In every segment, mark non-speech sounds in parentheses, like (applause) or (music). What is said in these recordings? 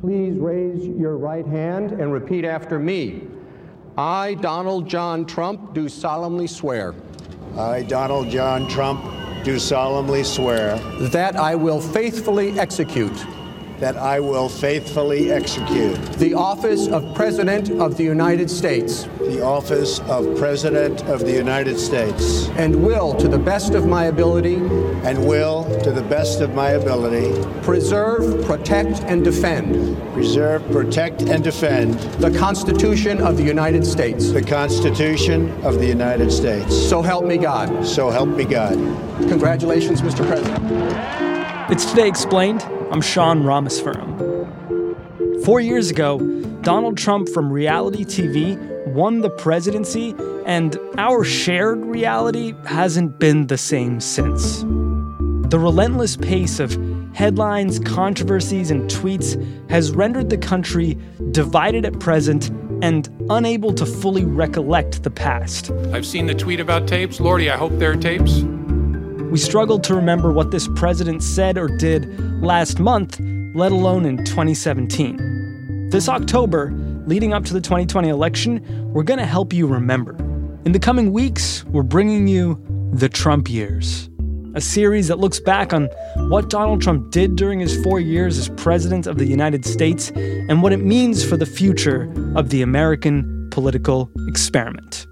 Please raise your right hand and repeat after me. I, Donald John Trump, do solemnly swear. I, Donald John Trump, do solemnly swear that I will faithfully execute that I will faithfully execute the office of President of the United States. The office of President of the United States. And will, to the best of my ability. And will, to the best of my ability. Preserve, protect, and defend. Preserve, protect, and defend. The Constitution of the United States. The Constitution of the United States. So help me God. So help me God. Congratulations, Mr. President. It's Today Explained. I'm Sean Rameswaram. Four years ago, Donald Trump from reality TV won the presidency, and our shared reality hasn't been the same since. The relentless pace of headlines, controversies, and tweets has rendered the country divided at present and unable to fully recollect the past. I've seen the tweet about tapes. Lordy, I hope there are tapes. We struggled to remember what this president said or did last month, let alone in 2017. This October, leading up to the 2020 election, we're going to help you remember. In the coming weeks, we're bringing you The Trump Years, a series that looks back on what Donald Trump did during his four years as President of the United States and what it means for the future of the American political experiment.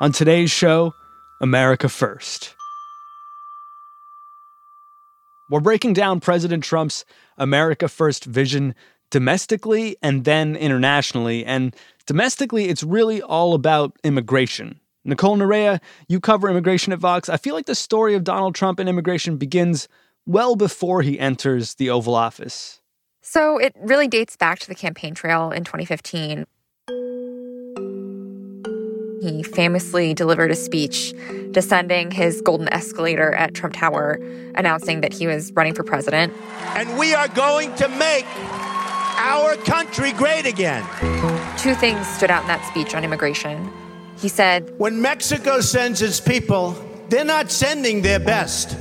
On today's show, America First. We're breaking down President Trump's America First vision domestically and then internationally. And domestically, it's really all about immigration. Nicole Narea, you cover immigration at Vox. I feel like the story of Donald Trump and immigration begins well before he enters the Oval Office. So it really dates back to the campaign trail in 2015 he famously delivered a speech descending his golden escalator at Trump Tower, announcing that he was running for president. And we are going to make our country great again. Two things stood out in that speech on immigration. He said, When Mexico sends its people, they're not sending their best.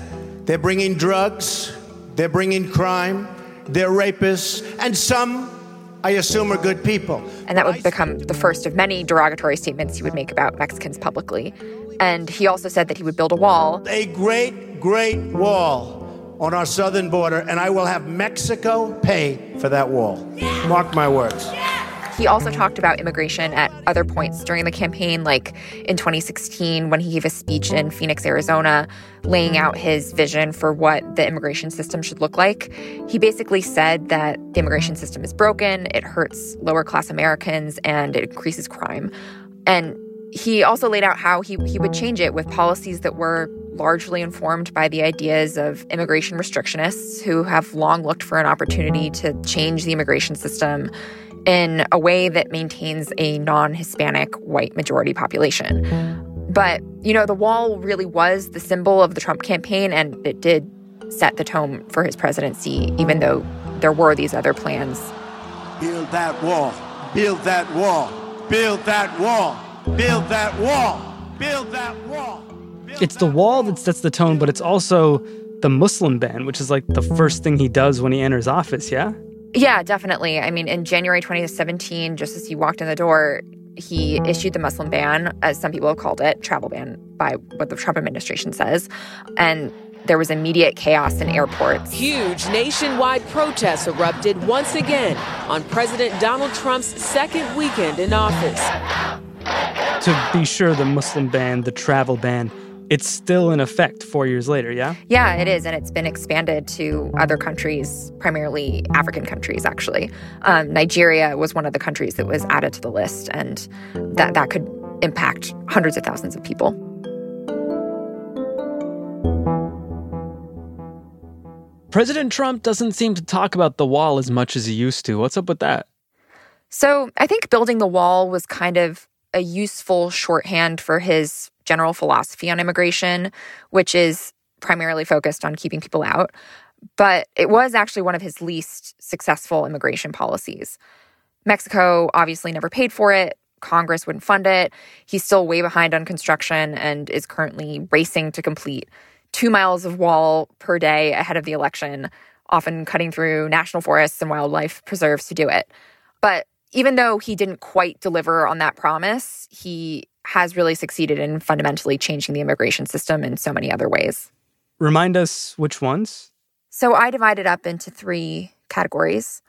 They're bringing drugs, they're bringing crime, they're rapists, and some I assume are good people. And that would become the first of many derogatory statements he would make about Mexicans publicly. And he also said that he would build a wall. A great, great wall on our southern border, and I will have Mexico pay for that wall. Mark my words. He also talked about immigration at other points during the campaign, like in 2016 when he gave a speech in Phoenix, Arizona, laying out his vision for what the immigration system should look like. He basically said that the immigration system is broken, it hurts lower class Americans, and it increases crime. And he also laid out how he, he would change it with policies that were largely informed by the ideas of immigration restrictionists who have long looked for an opportunity to change the immigration system in a way that maintains a non Hispanic white majority population. But, you know, the wall really was the symbol of the Trump campaign, and it did set the tone for his presidency, even though there were these other plans. Build that wall, build that wall, build that wall, build that wall, build that wall. it's the wall that sets the tone, but it's also the Muslim ban, which is like the first thing he does when he enters office, yeah? Yeah, definitely. I mean, in January 2017, just as he walked in the door, he issued the Muslim ban, as some people have called it, travel ban by what the Trump administration says. And there was immediate chaos in airports. Huge nationwide protests erupted once again on President Donald Trump's second weekend in office. To be sure, the Muslim ban, the travel ban, it's still in effect four years later, yeah? Yeah, it is. And it's been expanded to other countries, primarily African countries, actually. Um, Nigeria was one of the countries that was added to the list, and that, that could impact hundreds of thousands of people. President Trump doesn't seem to talk about the wall as much as he used to. What's up with that? So I think building the wall was kind of a useful shorthand for his general philosophy on immigration, which is primarily focused on keeping people out. But it was actually one of his least successful immigration policies. Mexico obviously never paid for it. Congress wouldn't fund it. He's still way behind on construction and is currently racing to complete two miles of wall per day ahead of the election, often cutting through national forests and wildlife preserves to do it. But even though he didn't quite deliver on that promise, he has really succeeded in fundamentally changing the immigration system in so many other ways. Remind us which ones? So I divided up into three categories.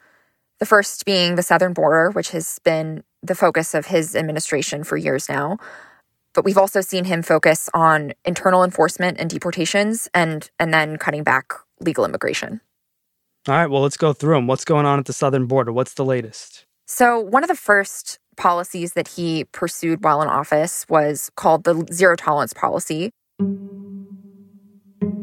The first being the southern border, which has been the focus of his administration for years now. But we've also seen him focus on internal enforcement and deportations and and then cutting back legal immigration. All right, well, let's go through them. What's going on at the southern border? What's the latest? So, one of the first policies that he pursued while in office was called the zero tolerance policy,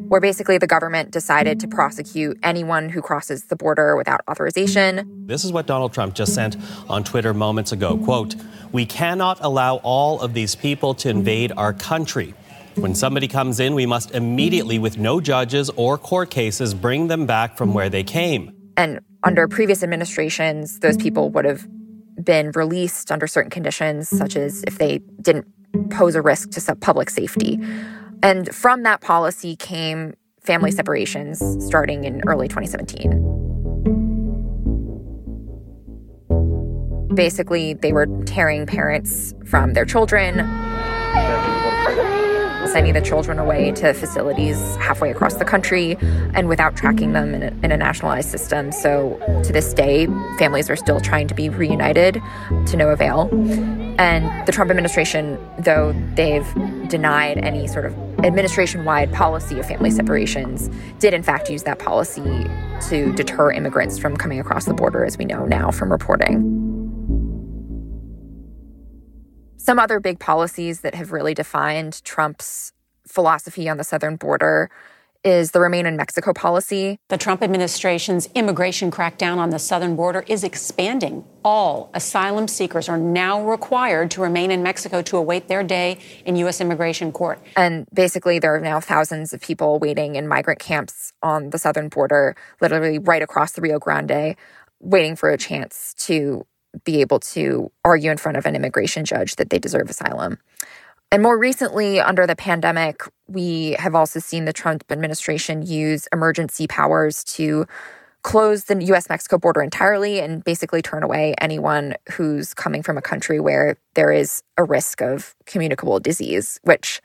where basically the government decided to prosecute anyone who crosses the border without authorization. This is what Donald Trump just sent on Twitter moments ago. Quote, "We cannot allow all of these people to invade our country. When somebody comes in, we must immediately, with no judges or court cases, bring them back from where they came. And under previous administrations, those people would have been released under certain conditions, such as if they didn't pose a risk to public safety. And from that policy came family separations starting in early 2017. Basically, they were tearing parents from their children sending the children away to facilities halfway across the country and without tracking them in a, in a nationalized system. So to this day, families are still trying to be reunited to no avail. And the Trump administration, though they've denied any sort of administration wide policy of family separations, did in fact use that policy to deter immigrants from coming across the border, as we know now from reporting. Some other big policies that have really defined Trump's philosophy on the southern border is the Remain in Mexico policy. The Trump administration's immigration crackdown on the southern border is expanding. All asylum seekers are now required to remain in Mexico to await their day in U.S. immigration court. And basically, there are now thousands of people waiting in migrant camps on the southern border, literally right across the Rio Grande, waiting for a chance to be able to argue in front of an immigration judge that they deserve asylum. And more recently, under the pandemic, we have also seen the Trump administration use emergency powers to close the US Mexico border entirely and basically turn away anyone who's coming from a country where there is a risk of communicable disease, which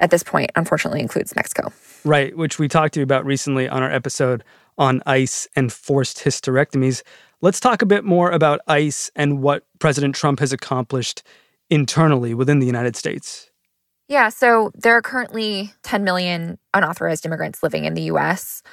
at this point, unfortunately, includes Mexico. Right, which we talked to you about recently on our episode on ICE and forced hysterectomies. Let's talk a bit more about ICE and what President Trump has accomplished internally within the United States. Yeah, so there are currently 10 million unauthorized immigrants living in the US.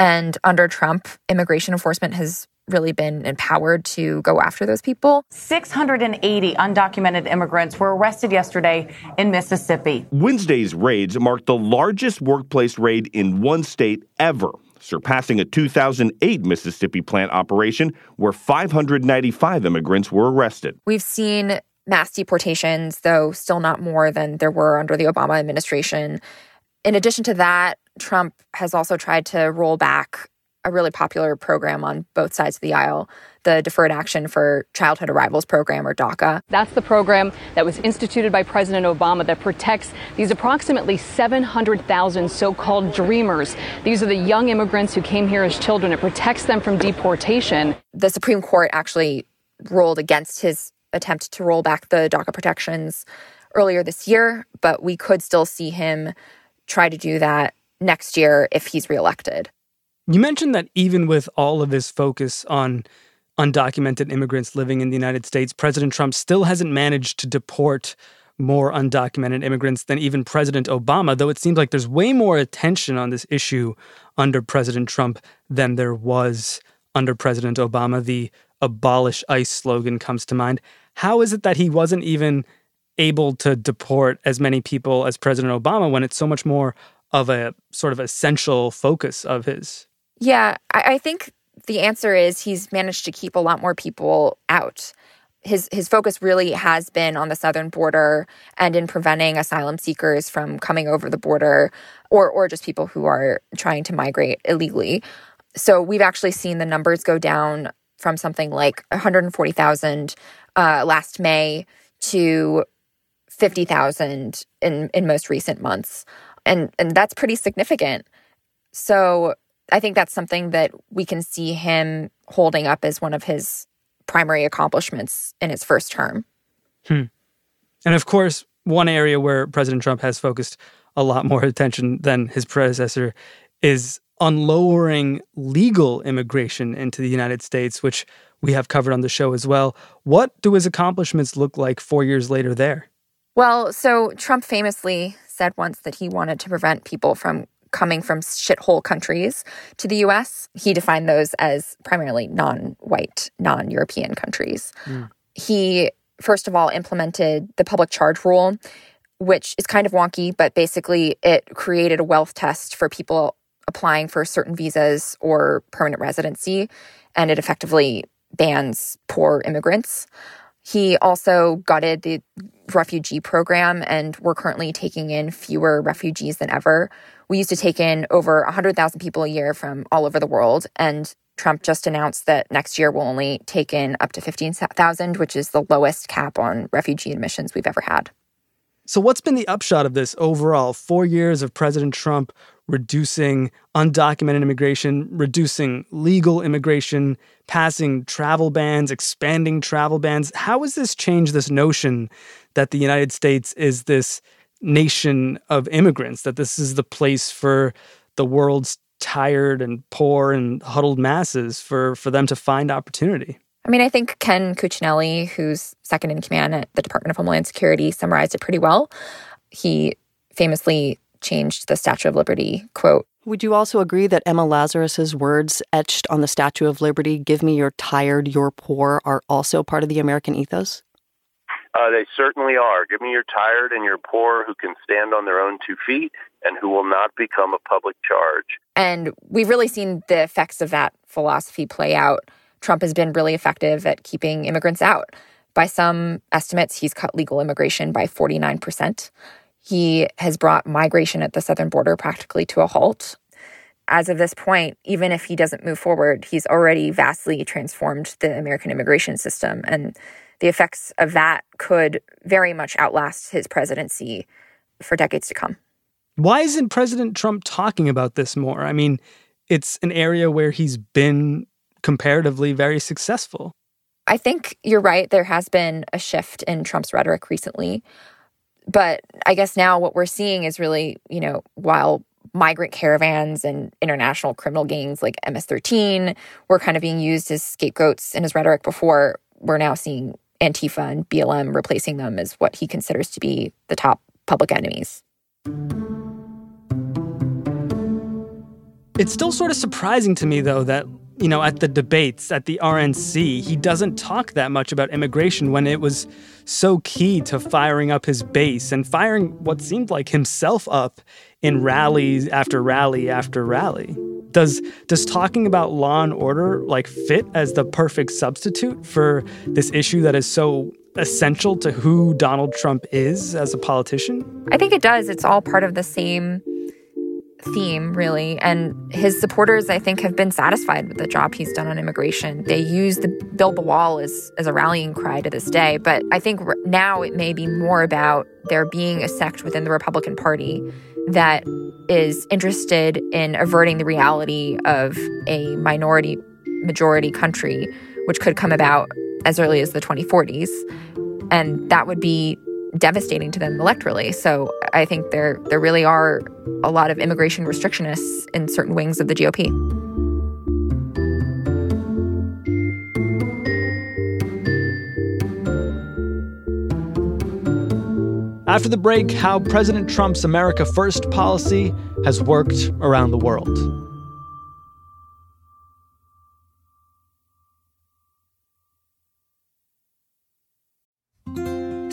And under Trump, immigration enforcement has really been empowered to go after those people. 680 undocumented immigrants were arrested yesterday in Mississippi. Wednesday's raids marked the largest workplace raid in one state ever surpassing a 2008 Mississippi plant operation where 595 immigrants were arrested. We've seen mass deportations, though still not more than there were under the Obama administration. In addition to that, Trump has also tried to roll back a really popular program on both sides of the aisle the Deferred Action for Childhood Arrivals program, or DACA. That's the program that was instituted by President Obama that protects these approximately 700,000 so called dreamers. These are the young immigrants who came here as children. It protects them from deportation. The Supreme Court actually ruled against his attempt to roll back the DACA protections earlier this year, but we could still see him try to do that next year if he's reelected. You mentioned that even with all of his focus on undocumented immigrants living in the United States, President Trump still hasn't managed to deport more undocumented immigrants than even President Obama, though it seems like there's way more attention on this issue under President Trump than there was under President Obama. The abolish ICE slogan comes to mind. How is it that he wasn't even able to deport as many people as President Obama when it's so much more of a sort of essential focus of his? Yeah, I, I think the answer is he's managed to keep a lot more people out. His his focus really has been on the southern border and in preventing asylum seekers from coming over the border or or just people who are trying to migrate illegally. So we've actually seen the numbers go down from something like 140,000 uh, last May to 50,000 in in most recent months. And and that's pretty significant. So I think that's something that we can see him holding up as one of his primary accomplishments in his first term. Hmm. And of course, one area where President Trump has focused a lot more (laughs) attention than his predecessor is on lowering legal immigration into the United States, which we have covered on the show as well. What do his accomplishments look like four years later there? Well, so Trump famously said once that he wanted to prevent people from coming from shithole countries to the US. He defined those as primarily non white, non European countries. Mm. He, first of all, implemented the public charge rule, which is kind of wonky, but basically it created a wealth test for people applying for certain visas or permanent residency, and it effectively bans poor immigrants. He also gutted the refugee program, and we're currently taking in fewer refugees than ever. We used to take in over 100,000 people a year from all over the world, and Trump just announced that next year we'll only take in up to 15,000, which is the lowest cap on refugee admissions we've ever had. So, what's been the upshot of this overall? Four years of President Trump reducing undocumented immigration, reducing legal immigration, passing travel bans, expanding travel bans. How has this changed this notion that the United States is this nation of immigrants, that this is the place for the world's tired and poor and huddled masses for, for them to find opportunity? I mean, I think Ken Cuccinelli, who's second in command at the Department of Homeland Security, summarized it pretty well. He famously changed the Statue of Liberty quote. Would you also agree that Emma Lazarus's words etched on the Statue of Liberty, give me your tired, your poor, are also part of the American ethos? Uh, they certainly are. Give me your tired and your poor who can stand on their own two feet and who will not become a public charge. And we've really seen the effects of that philosophy play out. Trump has been really effective at keeping immigrants out. By some estimates, he's cut legal immigration by 49%. He has brought migration at the southern border practically to a halt. As of this point, even if he doesn't move forward, he's already vastly transformed the American immigration system. And the effects of that could very much outlast his presidency for decades to come. Why isn't President Trump talking about this more? I mean, it's an area where he's been comparatively very successful. I think you're right. There has been a shift in Trump's rhetoric recently. But I guess now what we're seeing is really, you know, while migrant caravans and international criminal gangs like MS 13 were kind of being used as scapegoats in his rhetoric before, we're now seeing Antifa and BLM replacing them as what he considers to be the top public enemies. It's still sort of surprising to me, though, that you know, at the debates at the RNC, he doesn't talk that much about immigration when it was so key to firing up his base and firing what seemed like himself up in rallies after rally after rally. Does does talking about law and order like fit as the perfect substitute for this issue that is so essential to who Donald Trump is as a politician? I think it does. It's all part of the same theme, really. And his supporters, I think, have been satisfied with the job he's done on immigration. They use the build the wall as, as a rallying cry to this day. But I think now it may be more about there being a sect within the Republican Party that is interested in averting the reality of a minority majority country, which could come about as early as the 2040s. And that would be devastating to them electorally. So I think there there really are a lot of immigration restrictionists in certain wings of the GOP. After the break, how President Trump's America First policy has worked around the world.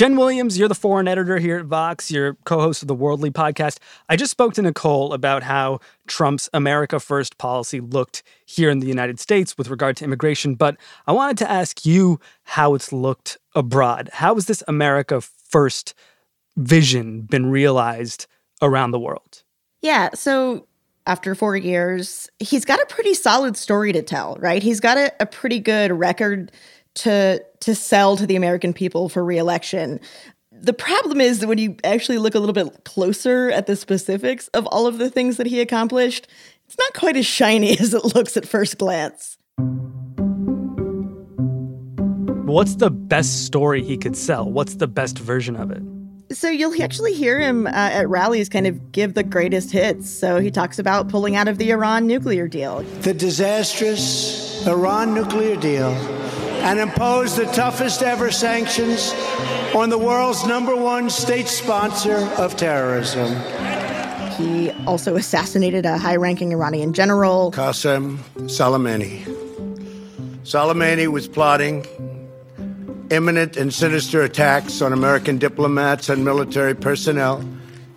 Jenn Williams, you're the foreign editor here at Vox. You're co host of the Worldly podcast. I just spoke to Nicole about how Trump's America First policy looked here in the United States with regard to immigration, but I wanted to ask you how it's looked abroad. How has this America First vision been realized around the world? Yeah. So after four years, he's got a pretty solid story to tell, right? He's got a, a pretty good record to to sell to the American people for reelection. The problem is that when you actually look a little bit closer at the specifics of all of the things that he accomplished, it's not quite as shiny (laughs) as it looks at first glance. What's the best story he could sell? What's the best version of it? So you'll actually hear him uh, at rallies kind of give the greatest hits. So he talks about pulling out of the Iran nuclear deal. The disastrous Iran nuclear deal and impose the toughest ever sanctions on the world's number one state sponsor of terrorism. He also assassinated a high ranking Iranian general, Qasem Soleimani. Soleimani was plotting imminent and sinister attacks on American diplomats and military personnel,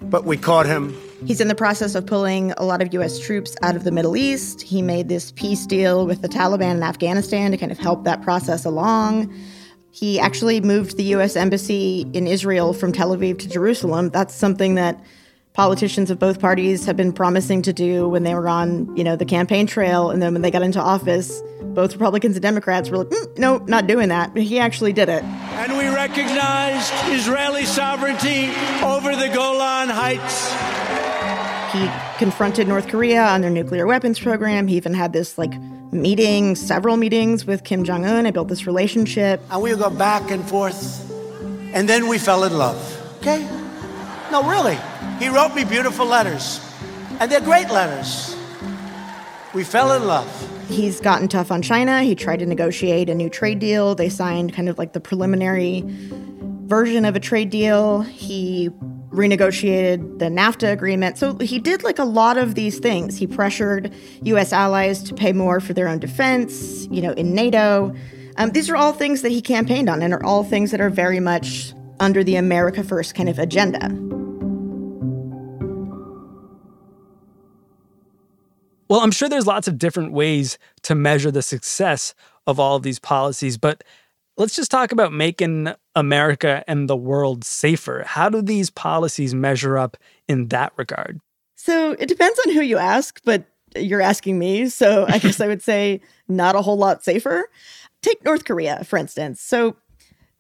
but we caught him He's in the process of pulling a lot of U.S. troops out of the Middle East. He made this peace deal with the Taliban in Afghanistan to kind of help that process along. He actually moved the U.S. Embassy in Israel from Tel Aviv to Jerusalem. That's something that politicians of both parties have been promising to do when they were on, you know, the campaign trail. And then when they got into office, both Republicans and Democrats were like, mm, no, not doing that. But he actually did it. And we recognized Israeli sovereignty over the Golan Heights. He confronted North Korea on their nuclear weapons program. He even had this like meeting, several meetings with Kim Jong Un. I built this relationship. And we would go back and forth. And then we fell in love. Okay? No, really. He wrote me beautiful letters. And they're great letters. We fell in love. He's gotten tough on China. He tried to negotiate a new trade deal. They signed kind of like the preliminary version of a trade deal. He renegotiated the NAFTA agreement. So he did like a lot of these things. He pressured US allies to pay more for their own defense, you know, in NATO. Um, these are all things that he campaigned on and are all things that are very much under the America First kind of agenda. Well, I'm sure there's lots of different ways to measure the success of all of these policies, but let's just talk about making America and the world safer. How do these policies measure up in that regard? So it depends on who you ask, but you're asking me. So I guess I would (laughs) say not a whole lot safer. Take North Korea, for instance. So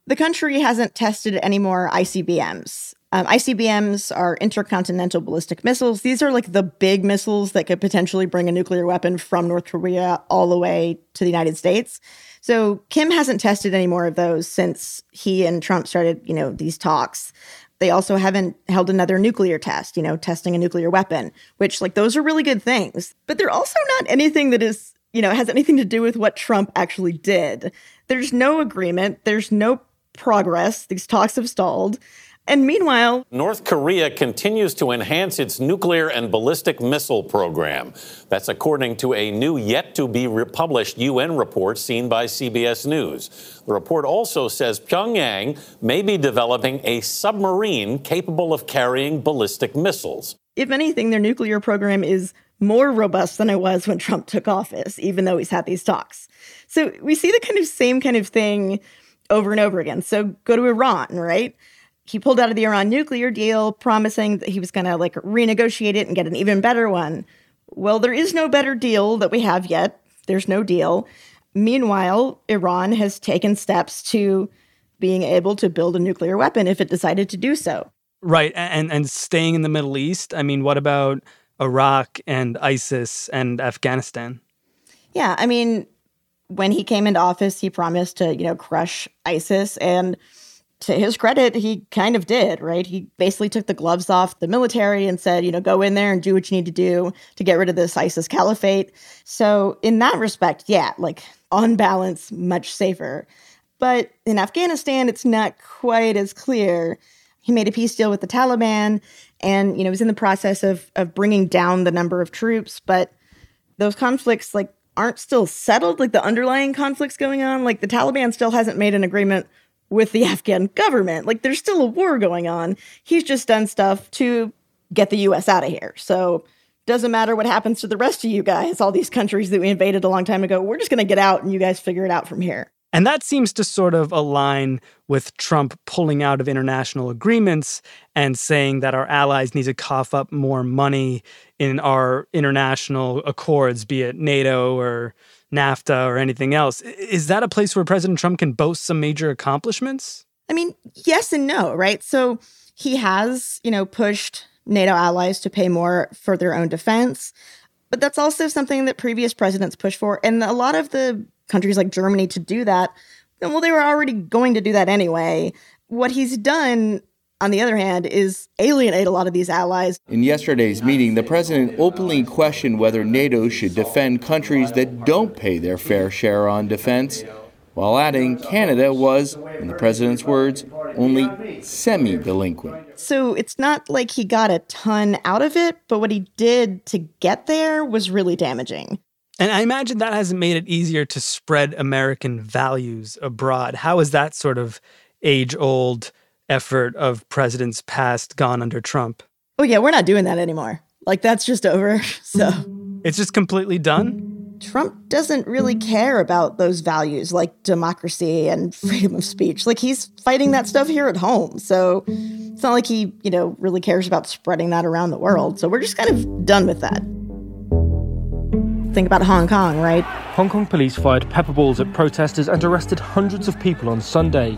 the country hasn't tested any more ICBMs. Um, ICBMs are intercontinental ballistic missiles. These are like the big missiles that could potentially bring a nuclear weapon from North Korea all the way to the United States. So Kim hasn't tested any more of those since he and Trump started, you know, these talks. They also haven't held another nuclear test, you know, testing a nuclear weapon, which like those are really good things. But they're also not anything that is, you know, has anything to do with what Trump actually did. There's no agreement, there's no progress. These talks have stalled. And meanwhile, North Korea continues to enhance its nuclear and ballistic missile program. That's according to a new, yet to be republished UN report seen by CBS News. The report also says Pyongyang may be developing a submarine capable of carrying ballistic missiles. If anything, their nuclear program is more robust than it was when Trump took office, even though he's had these talks. So we see the kind of same kind of thing over and over again. So go to Iran, right? He pulled out of the Iran nuclear deal, promising that he was going to like renegotiate it and get an even better one. Well, there is no better deal that we have yet. There's no deal. Meanwhile, Iran has taken steps to being able to build a nuclear weapon if it decided to do so. Right, and and staying in the Middle East. I mean, what about Iraq and ISIS and Afghanistan? Yeah, I mean, when he came into office, he promised to, you know, crush ISIS and to his credit, he kind of did, right? He basically took the gloves off the military and said, you know, go in there and do what you need to do to get rid of this ISIS caliphate. So, in that respect, yeah, like on balance, much safer. But in Afghanistan, it's not quite as clear. He made a peace deal with the Taliban and, you know, was in the process of of bringing down the number of troops, but those conflicts like aren't still settled like the underlying conflicts going on like the Taliban still hasn't made an agreement with the (laughs) Afghan government. Like there's still a war going on. He's just done stuff to get the US out of here. So doesn't matter what happens to the rest of you guys, all these countries that we invaded a long time ago. We're just going to get out and you guys figure it out from here. And that seems to sort of align with Trump pulling out of international agreements and saying that our allies need to cough up more money in our international accords, be it NATO or NAFTA or anything else. Is that a place where President Trump can boast some major accomplishments? I mean, yes and no, right? So he has, you know, pushed NATO allies to pay more for their own defense. But that's also something that previous presidents pushed for. And a lot of the countries like Germany to do that, well, they were already going to do that anyway. What he's done on the other hand, is alienate a lot of these allies. In yesterday's meeting, the president openly questioned whether NATO should defend countries that don't pay their fair share on defense, while adding Canada was, in the president's words, only semi delinquent. So it's not like he got a ton out of it, but what he did to get there was really damaging. And I imagine that hasn't made it easier to spread American values abroad. How is that sort of age old? Effort of presidents past gone under Trump. Oh, yeah, we're not doing that anymore. Like, that's just over. (laughs) So it's just completely done? Trump doesn't really care about those values like democracy and (laughs) freedom of speech. Like, he's fighting that stuff here at home. So it's not like he, you know, really cares about spreading that around the world. So we're just kind of done with that. Think about Hong Kong, right? Hong Kong police fired pepper balls at protesters and arrested hundreds of people on Sunday.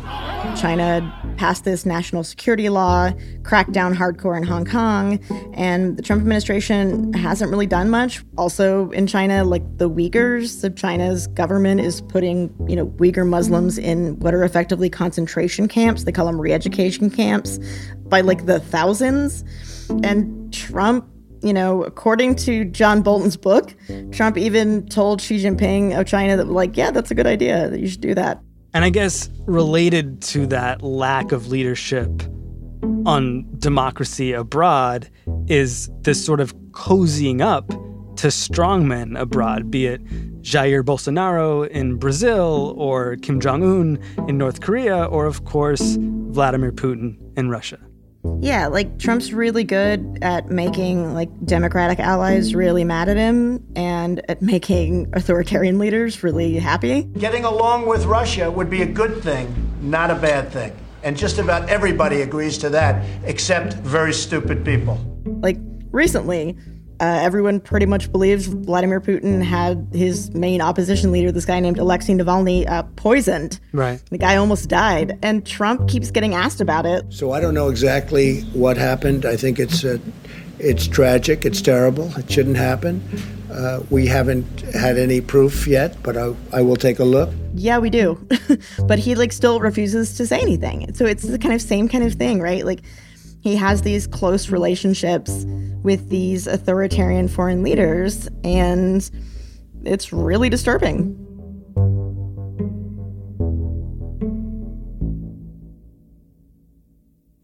China passed this national security law, cracked down hardcore in Hong Kong, and the Trump administration hasn't really done much. Also in China, like the Uyghurs of China's government is putting, you know, Uyghur Muslims in what are effectively concentration camps. They call them re-education camps by like the thousands. And Trump you know, according to John Bolton's book, Trump even told Xi Jinping of China that, like, yeah, that's a good idea, that you should do that. And I guess related to that lack of leadership on democracy abroad is this sort of cozying up to strongmen abroad, be it Jair Bolsonaro in Brazil or Kim Jong un in North Korea, or of course, Vladimir Putin in Russia. Yeah, like Trump's really good at making like democratic allies really mad at him and at making authoritarian leaders really happy. Getting along with Russia would be a good thing, not a bad thing. And just about everybody agrees to that, except very stupid people. Like recently, uh, everyone pretty much believes Vladimir Putin had his main opposition leader, this guy named Alexei Navalny, uh, poisoned. Right. The guy almost died, and Trump keeps getting asked about it. So I don't know exactly what happened. I think it's uh, it's tragic. It's terrible. It shouldn't happen. Uh, we haven't had any proof yet, but I, I will take a look. Yeah, we do. (laughs) but he like still refuses to say anything. So it's the kind of same kind of thing, right? Like he has these close relationships with these authoritarian foreign leaders, and it's really disturbing.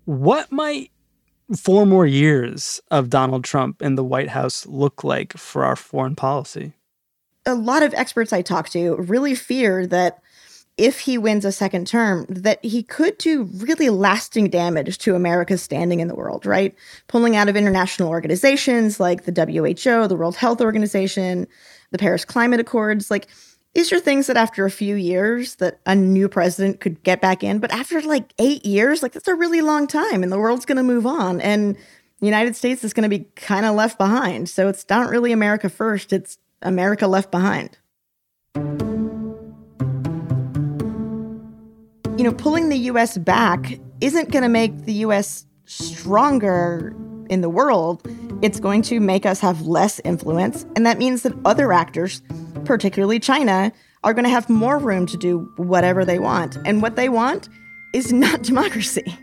What might four more years of Donald Trump in the White House look like for our foreign policy? A lot of experts I talk to really fear that if he wins a second term, that he could do really lasting damage to America's standing in the world, right? Pulling out of international organizations like the WHO, the World Health Organization, the Paris Climate Accords, like these are things that after a few years that a new president could get back in, but after like 8 years, like that's a really long time and the world's going to move on and the United States is going to be kind of left behind. So it's not really America first, it's America left behind you know, pulling the US back isn't going to make the US stronger in the world, it's going to make us have less influence. And that means that other actors, particularly China, are going to have more room to do whatever they want. And what they want is not (laughs) democracy.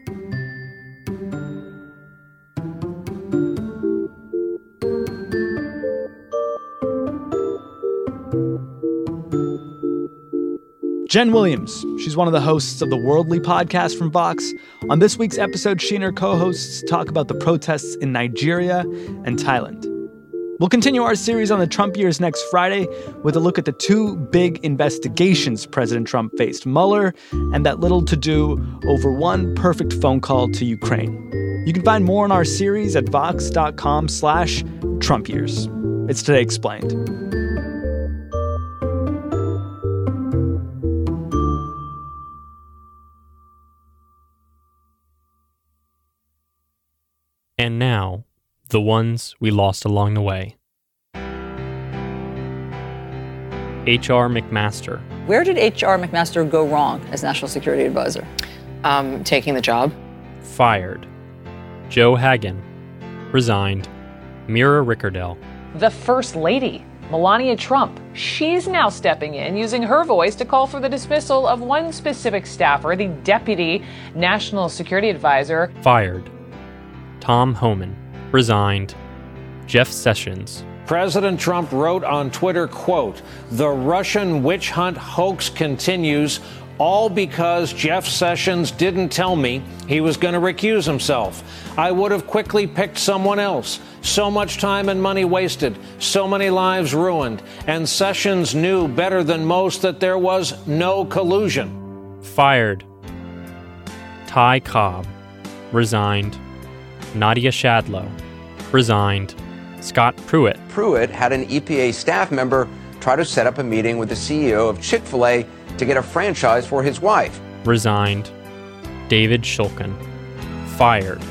Jenn Williams, she's one of the hosts of the Worldly podcast from Vox. On this week's episode, she and her co hosts talk about the protests in Nigeria and Thailand. We'll continue our series on the Trump years next Friday with a look at the two big investigations President Trump faced Mueller and that little to do over one perfect phone call to Ukraine. You can find more on our series at vox.com slash Trump years. It's Today Explained. And now, the ones we lost along the way. H.R. McMaster. Where did H.R. McMaster go wrong as National Security Advisor? Um, taking the job. Fired. Joe Hagin. Resigned. Mira Ricardel. The First Lady, Melania Trump. She's now stepping in, using her voice to call for the dismissal of one specific staffer, the Deputy National Security Advisor. Fired. Tom Homan. Resigned. Jeff Sessions. President Trump wrote on Twitter, quote, "The Russian witch hunt hoax continues." All because Jeff Sessions didn't tell me he was going to recuse himself. I would have quickly picked someone else. So much time and money wasted, so many lives ruined, and Sessions knew better than most that there was no collusion. Fired. Ty Cobb. Resigned. Nadia Schadlow. Resigned. Scott Pruitt. Pruitt had an EPA staff member try to set up a meeting with the CEO of Chick fil A to get a franchise for his wife. Resigned. David Shulkin. Fired.